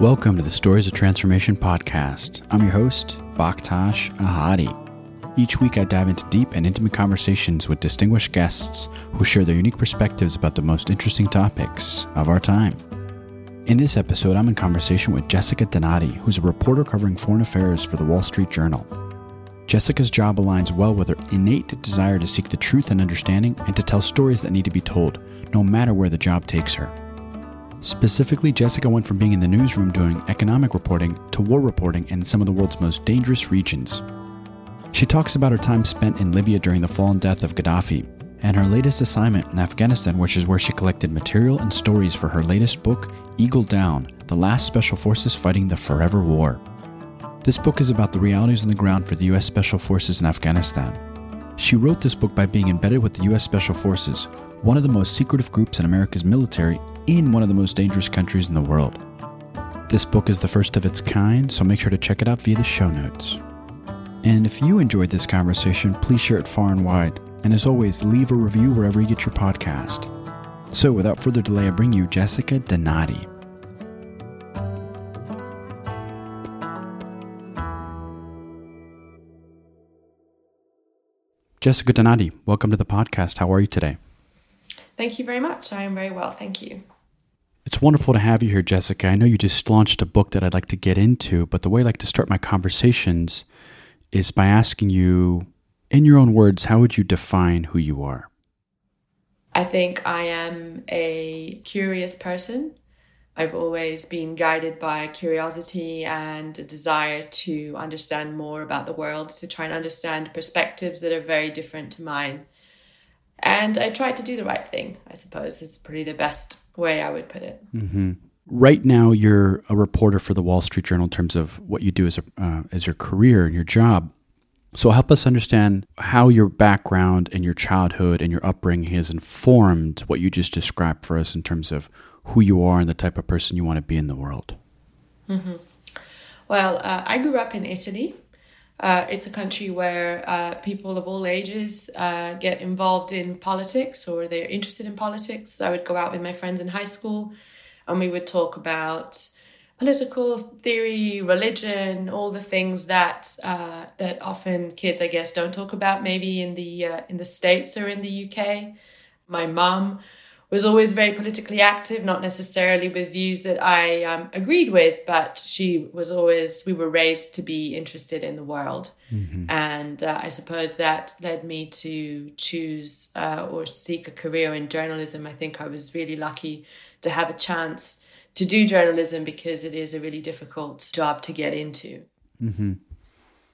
Welcome to the Stories of Transformation podcast. I'm your host, Bakhtash Ahadi. Each week, I dive into deep and intimate conversations with distinguished guests who share their unique perspectives about the most interesting topics of our time. In this episode, I'm in conversation with Jessica Donati, who's a reporter covering foreign affairs for the Wall Street Journal. Jessica's job aligns well with her innate desire to seek the truth and understanding and to tell stories that need to be told, no matter where the job takes her. Specifically, Jessica went from being in the newsroom doing economic reporting to war reporting in some of the world's most dangerous regions. She talks about her time spent in Libya during the fall and death of Gaddafi, and her latest assignment in Afghanistan, which is where she collected material and stories for her latest book, Eagle Down The Last Special Forces Fighting the Forever War. This book is about the realities on the ground for the U.S. Special Forces in Afghanistan. She wrote this book by being embedded with the U.S. Special Forces, one of the most secretive groups in America's military in one of the most dangerous countries in the world. This book is the first of its kind, so make sure to check it out via the show notes. And if you enjoyed this conversation, please share it far and wide. And as always, leave a review wherever you get your podcast. So without further delay, I bring you Jessica Donati. Jessica Donati, welcome to the podcast. How are you today? Thank you very much. I am very well. Thank you. It's wonderful to have you here, Jessica. I know you just launched a book that I'd like to get into, but the way I like to start my conversations is by asking you, in your own words, how would you define who you are? I think I am a curious person. I've always been guided by curiosity and a desire to understand more about the world, to try and understand perspectives that are very different to mine. And I tried to do the right thing, I suppose, is pretty the best way I would put it. Mm-hmm. Right now, you're a reporter for the Wall Street Journal in terms of what you do as, a, uh, as your career and your job. So, help us understand how your background and your childhood and your upbringing has informed what you just described for us in terms of who you are and the type of person you want to be in the world. Mm-hmm. Well, uh, I grew up in Italy. Uh, it's a country where uh, people of all ages uh, get involved in politics or they're interested in politics. I would go out with my friends in high school and we would talk about political theory, religion, all the things that uh, that often kids, I guess, don't talk about. Maybe in the uh, in the states or in the UK. My mom was always very politically active, not necessarily with views that I um, agreed with, but she was always, we were raised to be interested in the world. Mm-hmm. And uh, I suppose that led me to choose uh, or seek a career in journalism. I think I was really lucky to have a chance to do journalism because it is a really difficult job to get into. Mm-hmm.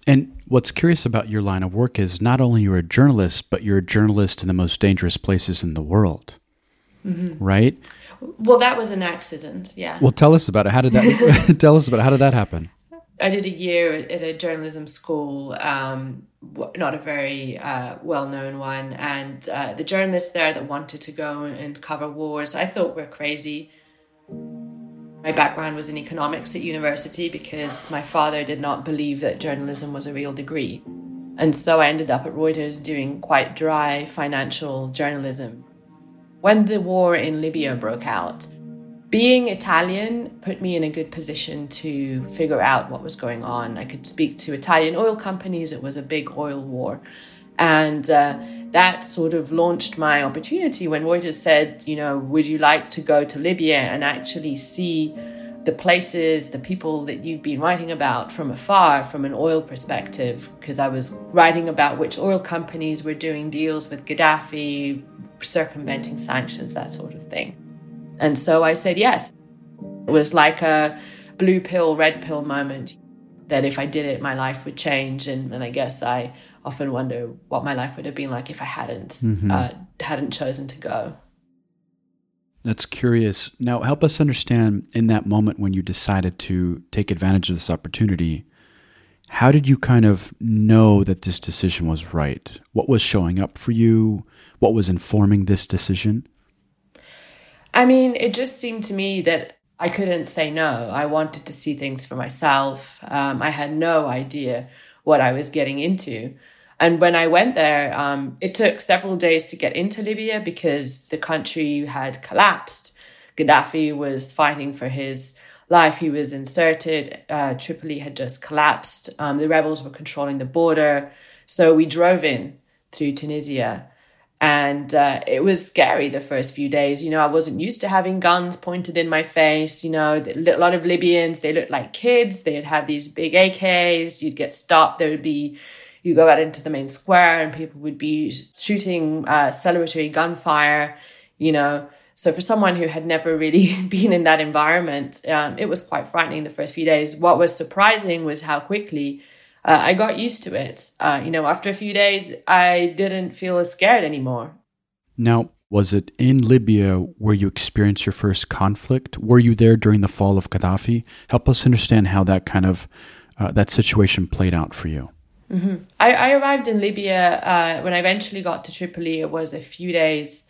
And what's curious about your line of work is not only you're a journalist, but you're a journalist in the most dangerous places in the world mm-hmm. right? Well, that was an accident. Yeah. Well, tell us about it. How did that? tell us about it. how did that happen? I did a year at a journalism school, um, not a very uh, well known one, and uh, the journalists there that wanted to go and cover wars, I thought were crazy. My background was in economics at university because my father did not believe that journalism was a real degree. And so I ended up at Reuters doing quite dry financial journalism when the war in Libya broke out, being Italian put me in a good position to figure out what was going on. I could speak to Italian oil companies, it was a big oil war. And uh, that sort of launched my opportunity when Reuters said, you know, would you like to go to Libya and actually see the places, the people that you've been writing about from afar, from an oil perspective? Because I was writing about which oil companies were doing deals with Gaddafi, circumventing sanctions, that sort of thing. And so I said yes. It was like a blue pill, red pill moment that if I did it, my life would change. And, and I guess I often wonder what my life would have been like if I hadn't mm-hmm. uh, hadn't chosen to go. That's curious. Now, help us understand in that moment when you decided to take advantage of this opportunity. How did you kind of know that this decision was right? What was showing up for you? what was informing this decision? I mean, it just seemed to me that I couldn't say no. I wanted to see things for myself. Um, I had no idea what I was getting into. And when I went there, um, it took several days to get into Libya because the country had collapsed. Gaddafi was fighting for his life. He was inserted. Uh, Tripoli had just collapsed. Um, the rebels were controlling the border. So we drove in through Tunisia. And uh, it was scary the first few days. You know, I wasn't used to having guns pointed in my face. You know, a lot of Libyans, they looked like kids. They'd have these big AKs. You'd get stopped. There would be, you go out into the main square and people would be shooting uh, celebratory gunfire, you know. So for someone who had never really been in that environment, um, it was quite frightening the first few days. What was surprising was how quickly uh, I got used to it. Uh, you know, after a few days, I didn't feel as scared anymore. Now, was it in Libya where you experienced your first conflict? Were you there during the fall of Gaddafi? Help us understand how that kind of uh, that situation played out for you. Mm-hmm. I, I, arrived in Libya uh, when I eventually got to Tripoli. It was a few days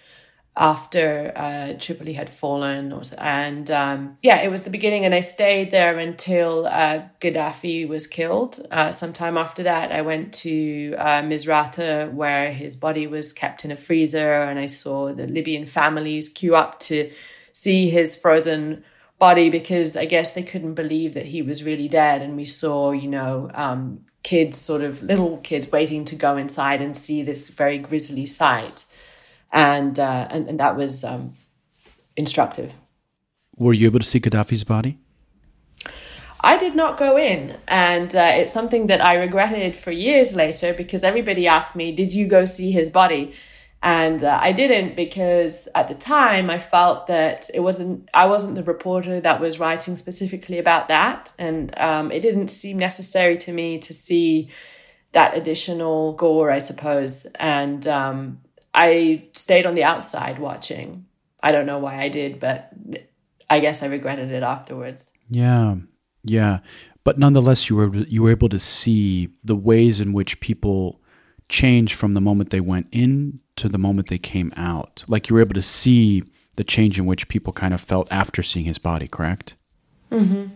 after uh, Tripoli had fallen. And um, yeah, it was the beginning. And I stayed there until uh, Gaddafi was killed. Uh, sometime after that, I went to uh, Misrata, where his body was kept in a freezer. And I saw the Libyan families queue up to see his frozen body because I guess they couldn't believe that he was really dead. And we saw, you know, um, kids, sort of little kids, waiting to go inside and see this very grisly sight and uh, and, and that was um, instructive. Were you able to see Gaddafi's body? I did not go in, and uh, it's something that I regretted for years later because everybody asked me, "Did you go see his body?" And uh, I didn't because at the time I felt that it wasn't I wasn't the reporter that was writing specifically about that, and um, it didn't seem necessary to me to see that additional gore, I suppose. And um, I stayed on the outside watching. I don't know why I did, but I guess I regretted it afterwards. Yeah. Yeah. But nonetheless you were you were able to see the ways in which people changed from the moment they went in to the moment they came out. Like you were able to see the change in which people kind of felt after seeing his body, correct? Mm-hmm.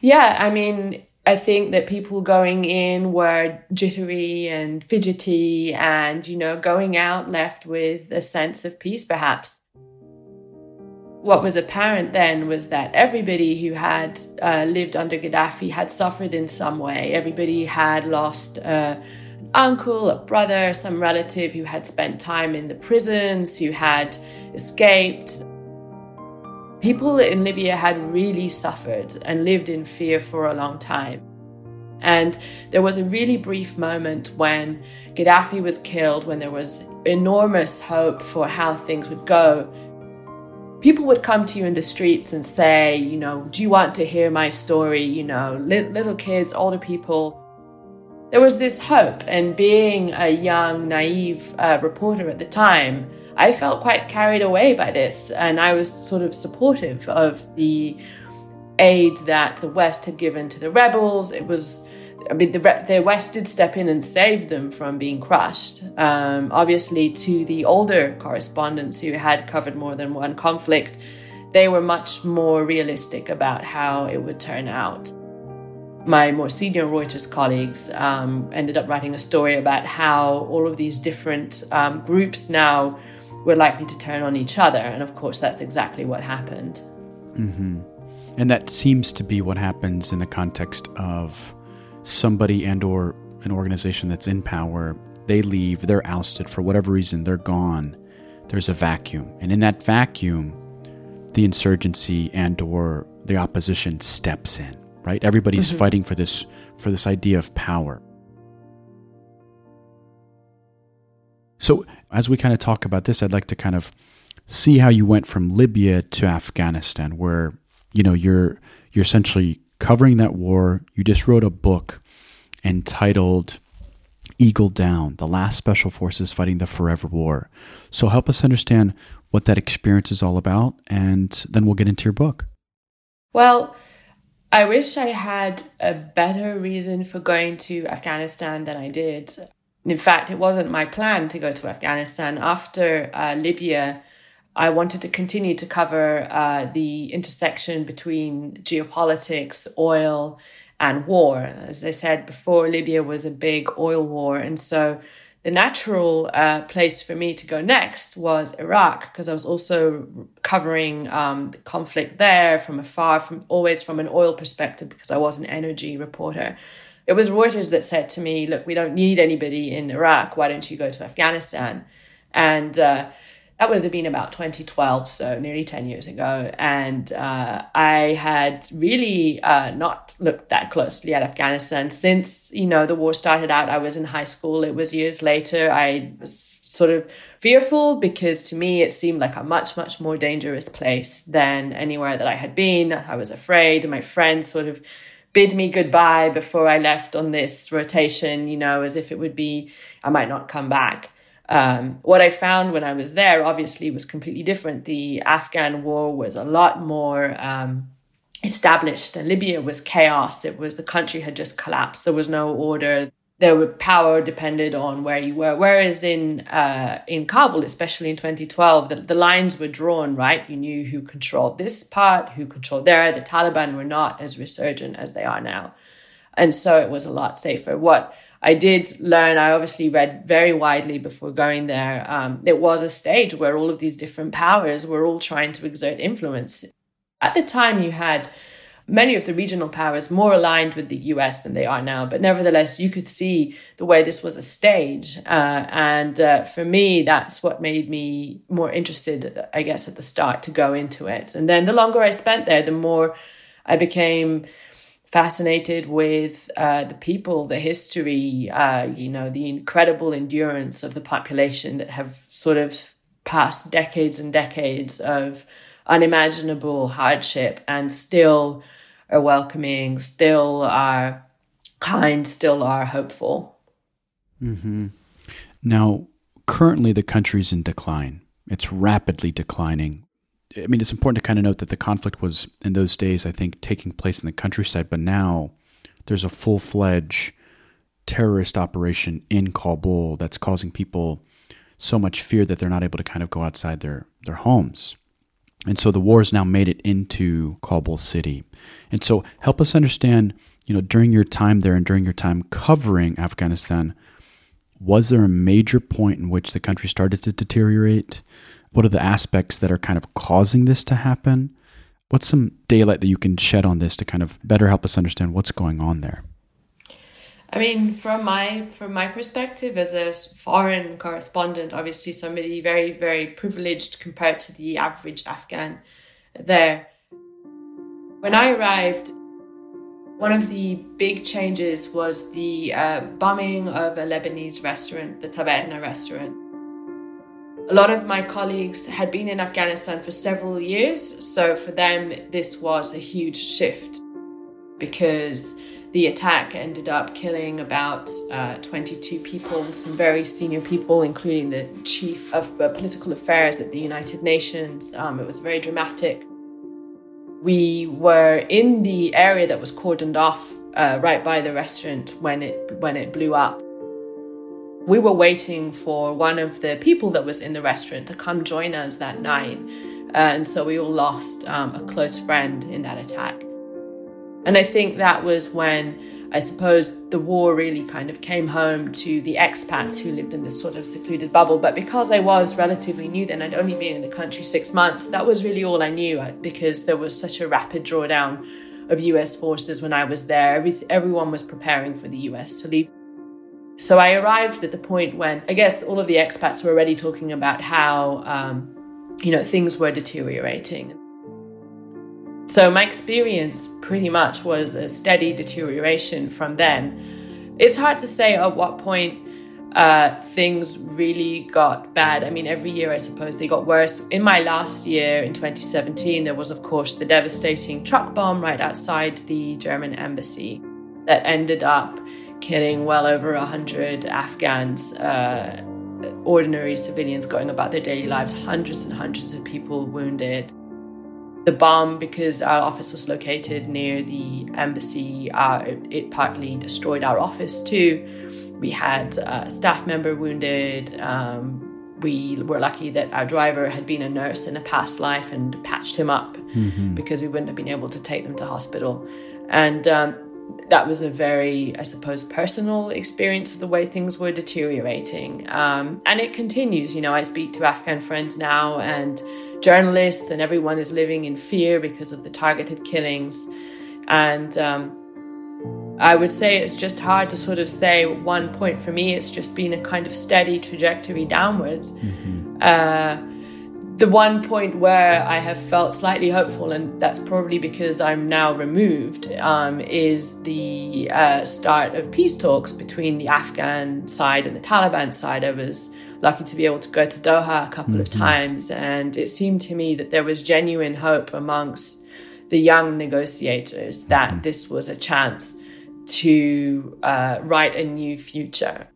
Yeah, I mean, I think that people going in were jittery and fidgety and, you know, going out left with a sense of peace, perhaps. What was apparent then was that everybody who had uh, lived under Gaddafi had suffered in some way. Everybody had lost uh, uncle, a brother, some relative who had spent time in the prisons, who had escaped. People in Libya had really suffered and lived in fear for a long time. And there was a really brief moment when Gaddafi was killed, when there was enormous hope for how things would go. People would come to you in the streets and say, you know, do you want to hear my story? You know, li- little kids, older people. There was this hope, and being a young, naive uh, reporter at the time, I felt quite carried away by this, and I was sort of supportive of the aid that the West had given to the rebels. It was, I mean, the, the West did step in and save them from being crushed. Um, obviously, to the older correspondents who had covered more than one conflict, they were much more realistic about how it would turn out. My more senior Reuters colleagues um, ended up writing a story about how all of these different um, groups now were likely to turn on each other. And of course, that's exactly what happened. Mm-hmm. And that seems to be what happens in the context of somebody and or an organization that's in power. They leave, they're ousted for whatever reason, they're gone. There's a vacuum. And in that vacuum, the insurgency and or the opposition steps in, right? Everybody's mm-hmm. fighting for this for this idea of power. So, as we kind of talk about this, I'd like to kind of see how you went from Libya to Afghanistan, where you know you're you're essentially covering that war. You just wrote a book entitled Eagle Down: The Last Special Forces Fighting the Forever War. So, help us understand what that experience is all about, and then we'll get into your book. Well. I wish I had a better reason for going to Afghanistan than I did. In fact, it wasn't my plan to go to Afghanistan. After uh, Libya, I wanted to continue to cover uh, the intersection between geopolitics, oil, and war. As I said before, Libya was a big oil war. And so the natural uh, place for me to go next was Iraq because I was also covering um, the conflict there from afar, from always from an oil perspective because I was an energy reporter. It was Reuters that said to me, "Look, we don't need anybody in Iraq. Why don't you go to Afghanistan?" And uh, that would have been about 2012, so nearly 10 years ago. And uh, I had really uh, not looked that closely at Afghanistan since, you know, the war started out. I was in high school. It was years later. I was sort of fearful because to me it seemed like a much, much more dangerous place than anywhere that I had been. I was afraid. My friends sort of bid me goodbye before I left on this rotation, you know, as if it would be, I might not come back. Um, what I found when I was there obviously was completely different. The Afghan war was a lot more um, established, and Libya was chaos. It was the country had just collapsed. There was no order. Were power depended on where you were. Whereas in uh, in Kabul, especially in 2012, the, the lines were drawn. Right, you knew who controlled this part, who controlled there. The Taliban were not as resurgent as they are now, and so it was a lot safer. What I did learn, I obviously read very widely before going there. Um, it was a stage where all of these different powers were all trying to exert influence. At the time, you had many of the regional powers more aligned with the US than they are now, but nevertheless, you could see the way this was a stage. Uh, and uh, for me, that's what made me more interested, I guess, at the start to go into it. And then the longer I spent there, the more I became fascinated with uh, the people, the history, uh, you know, the incredible endurance of the population that have sort of passed decades and decades of unimaginable hardship and still are welcoming, still are kind, still are hopeful. Mm-hmm. Now, currently the country's in decline. It's rapidly declining. I mean, it's important to kind of note that the conflict was in those days, I think, taking place in the countryside, but now there's a full fledged terrorist operation in Kabul that's causing people so much fear that they're not able to kind of go outside their, their homes. And so the war has now made it into Kabul city. And so help us understand, you know, during your time there and during your time covering Afghanistan, was there a major point in which the country started to deteriorate? What are the aspects that are kind of causing this to happen? What's some daylight that you can shed on this to kind of better help us understand what's going on there? I mean, from my from my perspective as a foreign correspondent, obviously somebody very very privileged compared to the average Afghan there. When I arrived, one of the big changes was the uh, bombing of a Lebanese restaurant, the Taverna restaurant. A lot of my colleagues had been in Afghanistan for several years, so for them, this was a huge shift because the attack ended up killing about uh, 22 people, some very senior people, including the chief of uh, political affairs at the United Nations. Um, it was very dramatic. We were in the area that was cordoned off uh, right by the restaurant when it when it blew up we were waiting for one of the people that was in the restaurant to come join us that night. And so we all lost um, a close friend in that attack. And I think that was when I suppose the war really kind of came home to the expats who lived in this sort of secluded bubble. But because I was relatively new then, I'd only been in the country six months, that was really all I knew uh, because there was such a rapid drawdown of US forces when I was there. Every, everyone was preparing for the US to leave. So I arrived at the point when I guess all of the expats were already talking about how, um, you know, things were deteriorating. So my experience pretty much was a steady deterioration from then. It's hard to say at what point uh, things really got bad. I mean, every year I suppose they got worse. In my last year, in 2017, there was, of course, the devastating truck bomb right outside the German embassy that ended up killing well over 100 Afghans, uh, ordinary civilians going about their daily lives, hundreds and hundreds of people wounded. The bomb, because our office was located near the embassy, uh, it, partly destroyed our office too. We had a staff member wounded. Um, we were lucky that our driver had been a nurse in a past life and patched him up mm-hmm. because we wouldn't have been able to take them to hospital. And um, that was a very, I suppose, personal experience of the way things were deteriorating. Um, and it continues. You know, I speak to Afghan friends now and journalists, and everyone is living in fear because of the targeted killings. And um, I would say it's just hard to sort of say one point for me. It's just been a kind of steady trajectory downwards. Mm-hmm. Uh, the one point where I have felt slightly hopeful, and that's probably because I'm now removed, um, is the uh, start of peace talks between the Afghan side and the Taliban side. I was lucky to be able to go to Doha a couple mm-hmm. of times, and it seemed to me that there was genuine hope amongst the young negotiators that mm-hmm. this was a chance to uh, write a new future.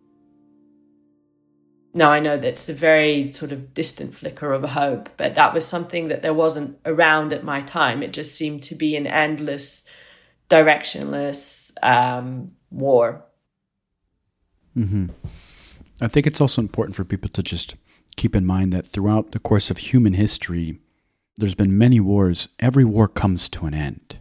Now, I know that's a very sort of distant flicker of hope, but that was something that there wasn't around at my time. It just seemed to be an endless, directionless um, war. Mm-hmm. I think it's also important for people to just keep in mind that throughout the course of human history, there's been many wars. Every war comes to an end.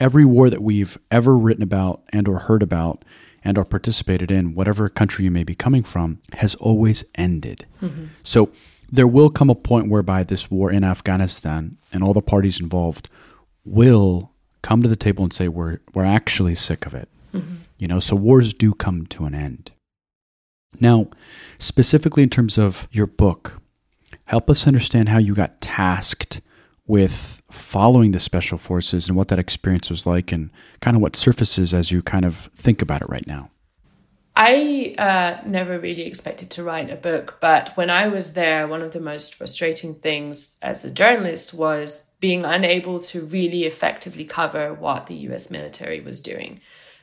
Every war that we've ever written about and or heard about and or participated in, whatever country you may be coming from, has always ended. Mm-hmm. So there will come a point whereby this war in Afghanistan and all the parties involved will come to the table and say we're we're actually sick of it. Mm-hmm. You know, so wars do come to an end. Now, specifically in terms of your book, help us understand how you got tasked with following the special forces and what that experience was like and kind of what surfaces as you kind of think about it right now. I uh, never really expected to write a book, but when I was there, one of the most frustrating things as a journalist was being unable to really effectively cover what the US military was doing.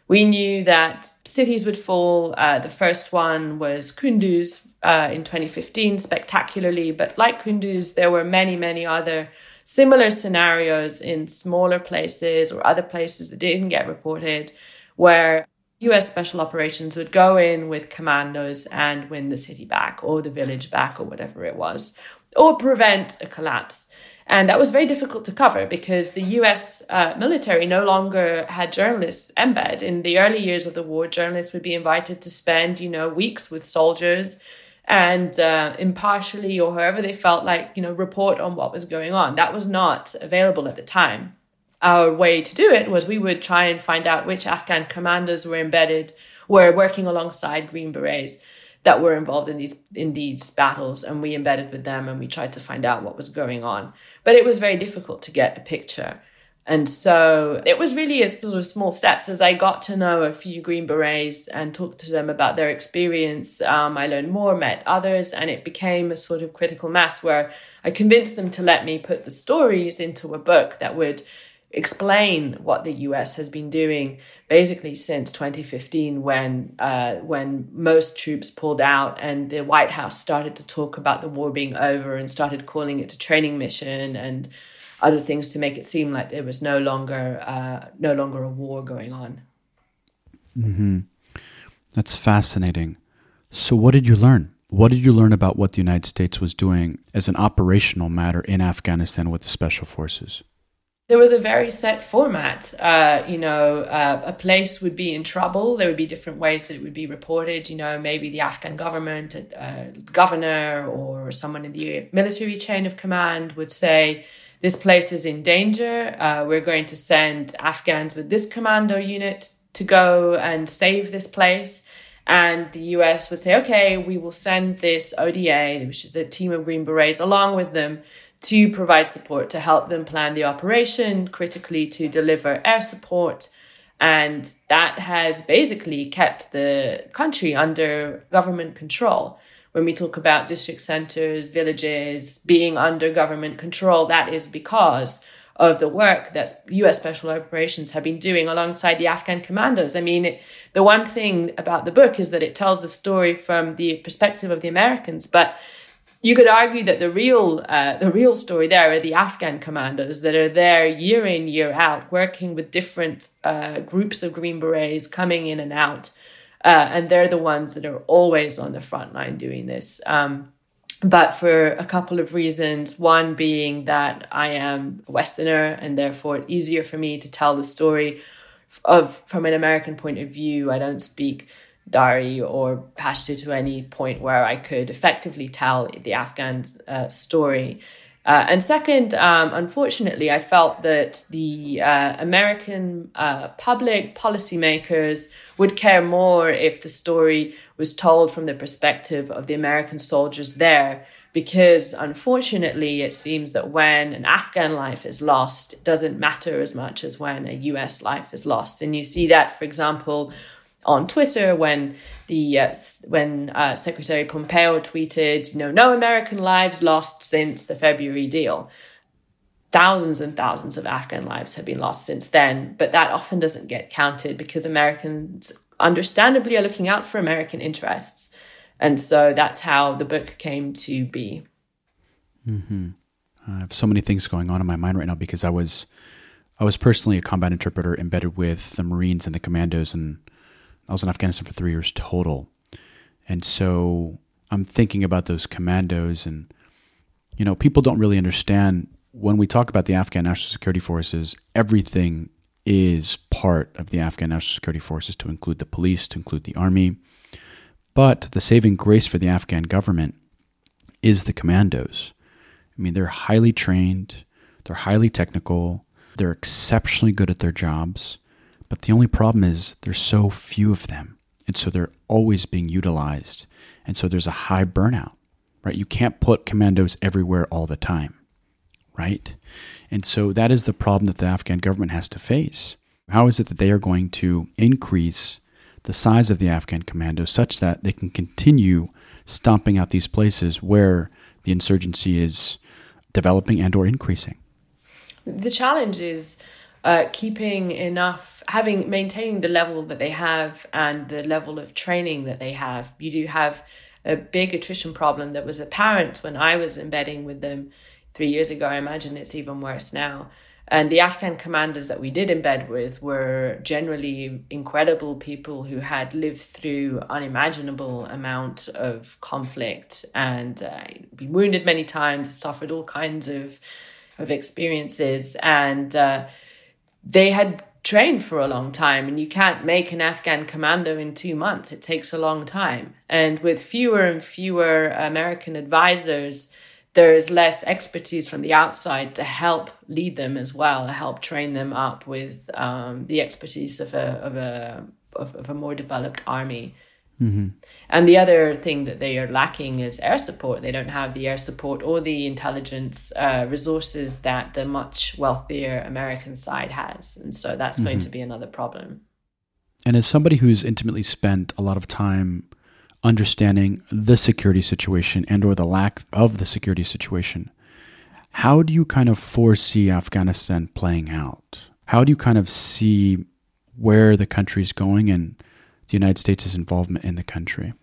We knew that cities would fall. Uh, the first one was Kunduz uh, in 2015, spectacularly, but like Kunduz, there were many, many other similar scenarios in smaller places or other places that didn't get reported where US special operations would go in with commandos and win the city back or the village back or whatever it was, or prevent a collapse. And that was very difficult to cover because the US uh, military no longer had journalists embed. In the early years of the war, journalists would be invited to spend, you know, weeks with soldiers and uh, impartially or however they felt like, you know, report on what was going on. That was not available at the time. Our way to do it was we would try and find out which Afghan commanders were embedded, were working alongside Green Berets that were involved in these in these battles, and we embedded with them and we tried to find out what was going on. But it was very difficult to get a picture. And so it was really a sort of small steps as I got to know a few Green Berets and talked to them about their experience. Um, I learned more, met others, and it became a sort of critical mass where I convinced them to let me put the stories into a book that would explain what the US has been doing basically since 2015 when uh, when most troops pulled out and the White House started to talk about the war being over and started calling it a training mission and other things to make it seem like there was no longer uh, no longer a war going on. Mm-hmm. That's fascinating. So, what did you learn? What did you learn about what the United States was doing as an operational matter in Afghanistan with the special forces? There was a very set format. Uh, you know, uh, a place would be in trouble. There would be different ways that it would be reported. You know, maybe the Afghan government, uh, governor, or someone in the military chain of command would say, this place is in danger. Uh, we're going to send Afghans with this commando unit to go and save this place. And the US would say, okay, we will send this ODA, which is a team of Green Berets, along with them to provide support to help them plan the operation, critically to deliver air support. And that has basically kept the country under government control when we talk about district centers, villages being under government control, that is because of the work that US Special Operations have been doing alongside the Afghan commandos. I mean, it, the one thing about the book is that it tells the story from the perspective of the Americans, but you could argue that the real uh, the real story there are the Afghan commandos that are there year in year out, working with different uh, groups of Green Berets coming in and out uh, and they're the ones that are always on the front line doing this. Um, but for a couple of reasons. One being that I am a Westerner and therefore it's easier for me to tell the story of from an American point of view, I don't speak Dari or Pashto to any point where I could effectively tell the Afghan uh, story. Uh, and second, um, unfortunately, I felt that the uh, American uh, public policymakers would care more if the story was told from the perspective of the American soldiers there. Because unfortunately, it seems that when an Afghan life is lost, it doesn't matter as much as when a US life is lost. And you see that, for example, on Twitter when the uh, when uh, Secretary Pompeo tweeted, you know, no American lives lost since the February deal. Thousands and thousands of Afghan lives have been lost since then, but that often doesn't get counted because Americans, understandably, are looking out for American interests, and so that's how the book came to be. Mm-hmm. I have so many things going on in my mind right now because I was I was personally a combat interpreter embedded with the Marines and the Commandos and I was in Afghanistan for three years total. And so I'm thinking about those commandos, and, you know, people don't really understand when we talk about the Afghan National Security Forces, everything is part of the Afghan National Security Forces to include the police, to include the army. But the saving grace for the Afghan government is the commandos. I mean, they're highly trained, they're highly technical, they're exceptionally good at their jobs. But the only problem is there's so few of them. And so they're always being utilized. And so there's a high burnout, right? You can't put commandos everywhere all the time, right? And so that is the problem that the Afghan government has to face. How is it that they are going to increase the size of the Afghan commandos such that they can continue stomping out these places where the insurgency is developing and or increasing? The challenge is uh, keeping enough, having maintaining the level that they have and the level of training that they have. You do have a big attrition problem that was apparent when I was embedding with them three years ago. I imagine it's even worse now. And the Afghan commanders that we did embed with were generally incredible people who had lived through unimaginable amount of conflict and uh, been wounded many times, suffered all kinds of of experiences, and uh, they had trained for a long time and you can't make an Afghan commando in two months. It takes a long time. And with fewer and fewer American advisors, there's less expertise from the outside to help lead them as well, help train them up with um, the expertise of a of a of, of a more developed army. Mm-hmm. And the other thing that they are lacking is air support. They don't have the air support or the intelligence uh, resources that the much wealthier American side has. And so that's mm-hmm. going to be another problem. And as somebody who's intimately spent a lot of time understanding the security situation and or the lack of the security situation, how do you kind of foresee Afghanistan playing out? How do you kind of see where the country's going and the United States' involvement in the country?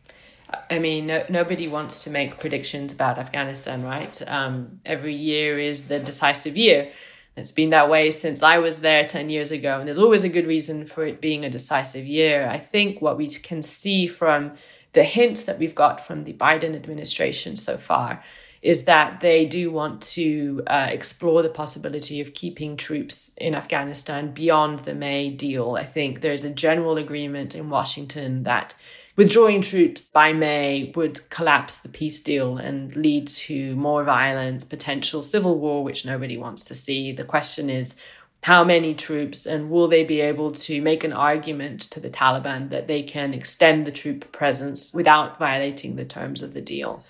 I mean, no, nobody wants to make predictions about Afghanistan, right? Um, every year is the decisive year. It's been that way since I was there 10 years ago, and there's always a good reason for it being a decisive year. I think what we can see from the hints that we've got from the Biden administration so far is that they do want to uh, explore the possibility of keeping troops in Afghanistan beyond the May deal. I think there's a general agreement in Washington that withdrawing troops by May would collapse the peace deal and lead to more violence, potential civil war, which nobody wants to see. The question is, how many troops and will they be able to make an argument to the Taliban that they can extend the troop presence without violating the terms of the deal?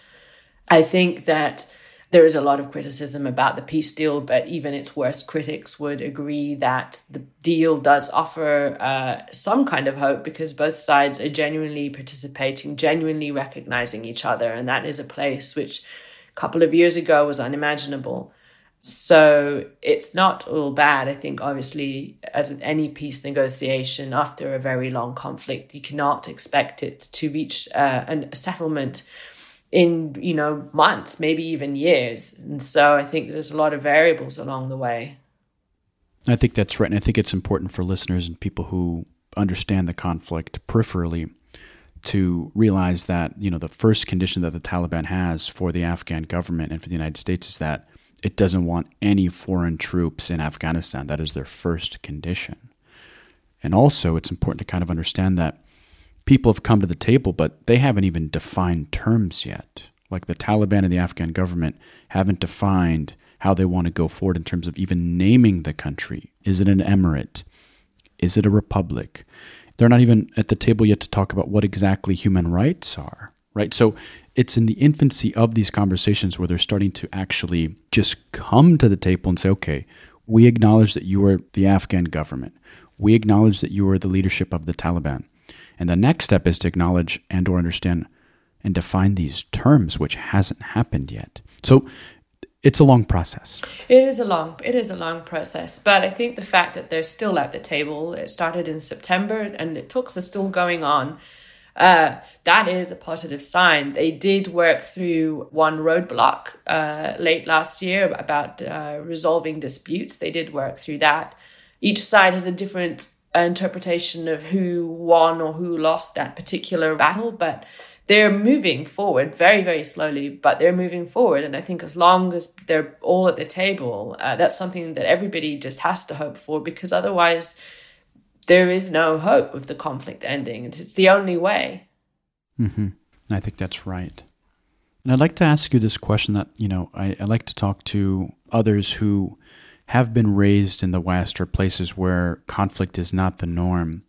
I think that there is a lot of criticism about the peace deal, but even its worst critics would agree that the deal does offer uh, some kind of hope because both sides are genuinely participating, genuinely recognizing each other. And that is a place which a couple of years ago was unimaginable. So it's not all bad. I think, obviously, as with any peace negotiation, after a very long conflict, you cannot expect it to reach uh, a settlement in you know months maybe even years. And so i think there's a lot of variables along the way. I think that's right and i think it's important for listeners and people who understand the conflict peripherally to realize that you know the first condition that the taliban has for the afghan government and for the united states is that it doesn't want any foreign troops in afghanistan. That is their first condition. And also, it's important to kind of understand that people have come to the table, but they haven't even defined terms yet. Like the Taliban and the Afghan government haven't defined how they want to go forward in terms of even naming the country. Is it an emirate? Is it a republic? They're not even at the table yet to talk about what exactly human rights are, right? So it's in the infancy of these conversations where they're starting to actually just come to the table and say, okay, we acknowledge that you are the Afghan government. We acknowledge that you are the leadership of the Taliban. And the next step is to acknowledge and or understand and define these terms, which hasn't happened yet. So it's a long process. It is a long it is a long process, but I think the fact that they're still at the table, it started in September and the talks are still going on. Uh, that is a positive sign. They did work through one roadblock uh, late last year about uh, resolving disputes. They did work through that. Each side has a different interpretation of who won or who lost that particular battle, but they're moving forward very, very slowly, but they're moving forward. And I think as long as they're all at the table, uh, that's something that everybody just has to hope for because otherwise there is no hope of the conflict ending. It's, it's the only way. Mm-hmm. I think that's right. And I'd like to ask you this question that, you know, I, I like to talk to others who have been raised in the West or places where conflict is not the norm.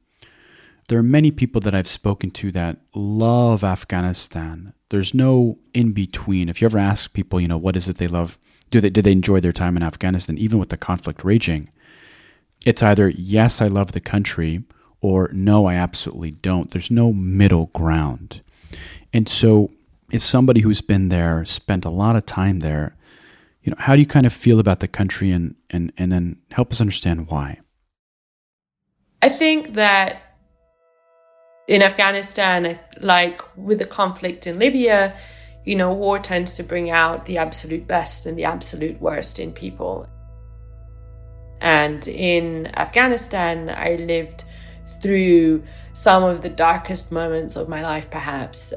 There are many people that I've spoken to that love Afghanistan. There's no in between. If you ever ask people, you know, what is it they love? Do they, do they enjoy their time in Afghanistan, even with the conflict raging? It's either, yes, I love the country, or no, I absolutely don't. There's no middle ground. And so, as somebody who's been there, spent a lot of time there, you know, how do you kind of feel about the country and, and, and then help us understand why? I think that in Afghanistan, like with the conflict in Libya, you know, war tends to bring out the absolute best and the absolute worst in people. And in Afghanistan, I lived through some of the darkest moments of my life, perhaps.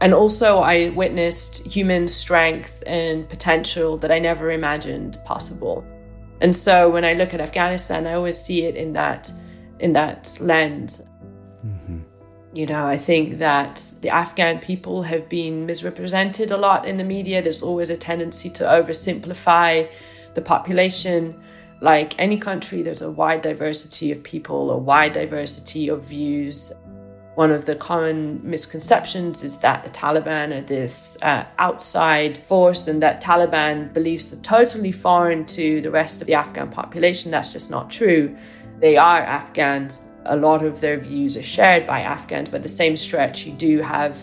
And also, I witnessed human strength and potential that I never imagined possible. And so, when I look at Afghanistan, I always see it in that in that lens. Mm-hmm. You know, I think that the Afghan people have been misrepresented a lot in the media. There's always a tendency to oversimplify the population. Like any country, there's a wide diversity of people, a wide diversity of views. One of the common misconceptions is that the Taliban are this uh, outside force and that Taliban beliefs are totally foreign to the rest of the Afghan population. That's just not true. They are Afghans a lot of their views are shared by Afghans, but the same stretch, you do have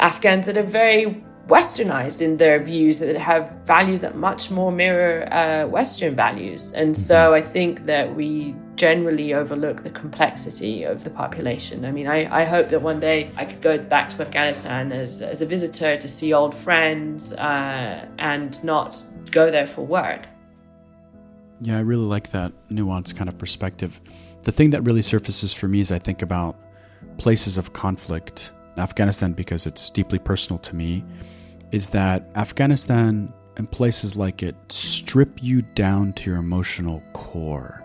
Afghans that are very westernized in their views, that have values that much more mirror uh, Western values. And so mm-hmm. I think that we generally overlook the complexity of the population. I mean, I, I hope that one day I could go back to Afghanistan as, as a visitor to see old friends uh, and not go there for work. Yeah, I really like that nuanced kind of perspective. The thing that really surfaces for me as I think about places of conflict, Afghanistan, because it's deeply personal to me, is that Afghanistan and places like it strip you down to your emotional core.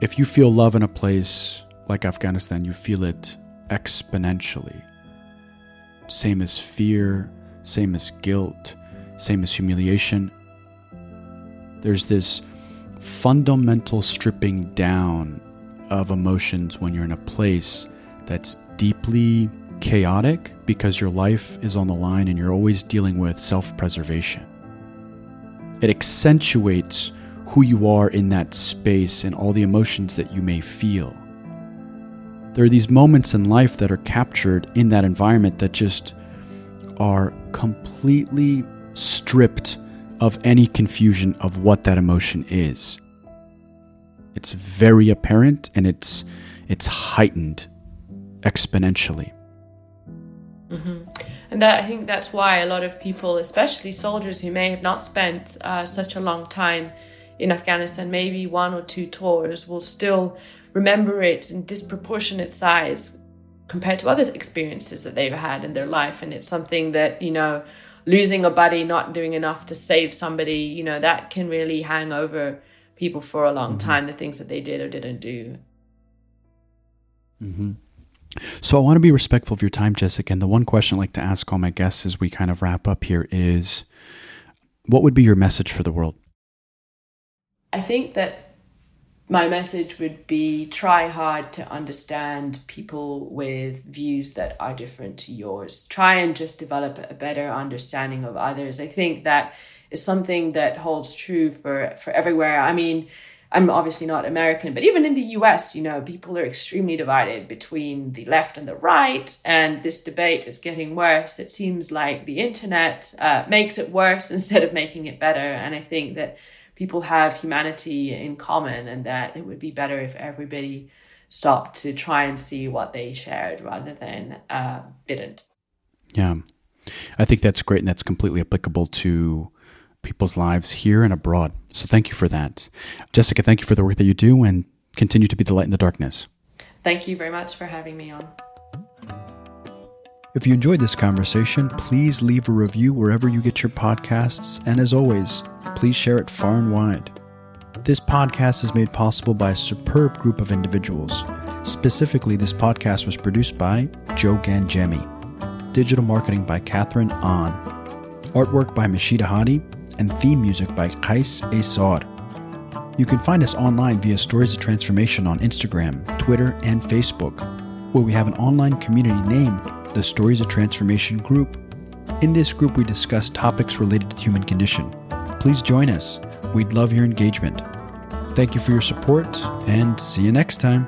If you feel love in a place like Afghanistan, you feel it exponentially. Same as fear, same as guilt, same as humiliation. There's this fundamental stripping down of emotions when you're in a place that's deeply chaotic because your life is on the line and you're always dealing with self preservation. It accentuates who you are in that space and all the emotions that you may feel. There are these moments in life that are captured in that environment that just are completely stripped of any confusion of what that emotion is. It's very apparent and it's it's heightened exponentially. Mm-hmm. And that I think that's why a lot of people, especially soldiers who may have not spent uh, such a long time in Afghanistan, maybe one or two tours, will still remember it in disproportionate size compared to other experiences that they've had in their life. And it's something that you know losing a buddy, not doing enough to save somebody, you know, that can really hang over people for a long mm-hmm. time the things that they did or didn't do. Mm-hmm. So I want to be respectful of your time, Jessica. And the one question I like to ask all my guests as we kind of wrap up here is what would be your message for the world? I think that my message would be try hard to understand people with views that are different to yours. Try and just develop a better understanding of others. I think that is something that holds true for, for everywhere. I mean, I'm obviously not American, but even in the US, you know, people are extremely divided between the left and the right, and this debate is getting worse. It seems like the internet uh, makes it worse instead of making it better. And I think that people have humanity in common and that it would be better if everybody stopped to try and see what they shared rather than uh, didn't. Yeah. I think that's great and that's completely applicable to people's lives here and abroad. So thank you for that. Jessica, thank you for the work that you do and continue to be the light in the darkness. Thank you very much for having me on. If you enjoyed this conversation, please leave a review wherever you get your podcasts. And as always, please share it far and wide. This podcast is made possible by a superb group of individuals. Specifically, this podcast was produced by Joe Gangemi, digital marketing by Catherine Ahn, artwork by Mashida Hadi, and theme music by Kais Esor. You can find us online via Stories of Transformation on Instagram, Twitter, and Facebook, where we have an online community named the Stories of Transformation Group. In this group, we discuss topics related to human condition. Please join us. We'd love your engagement. Thank you for your support, and see you next time.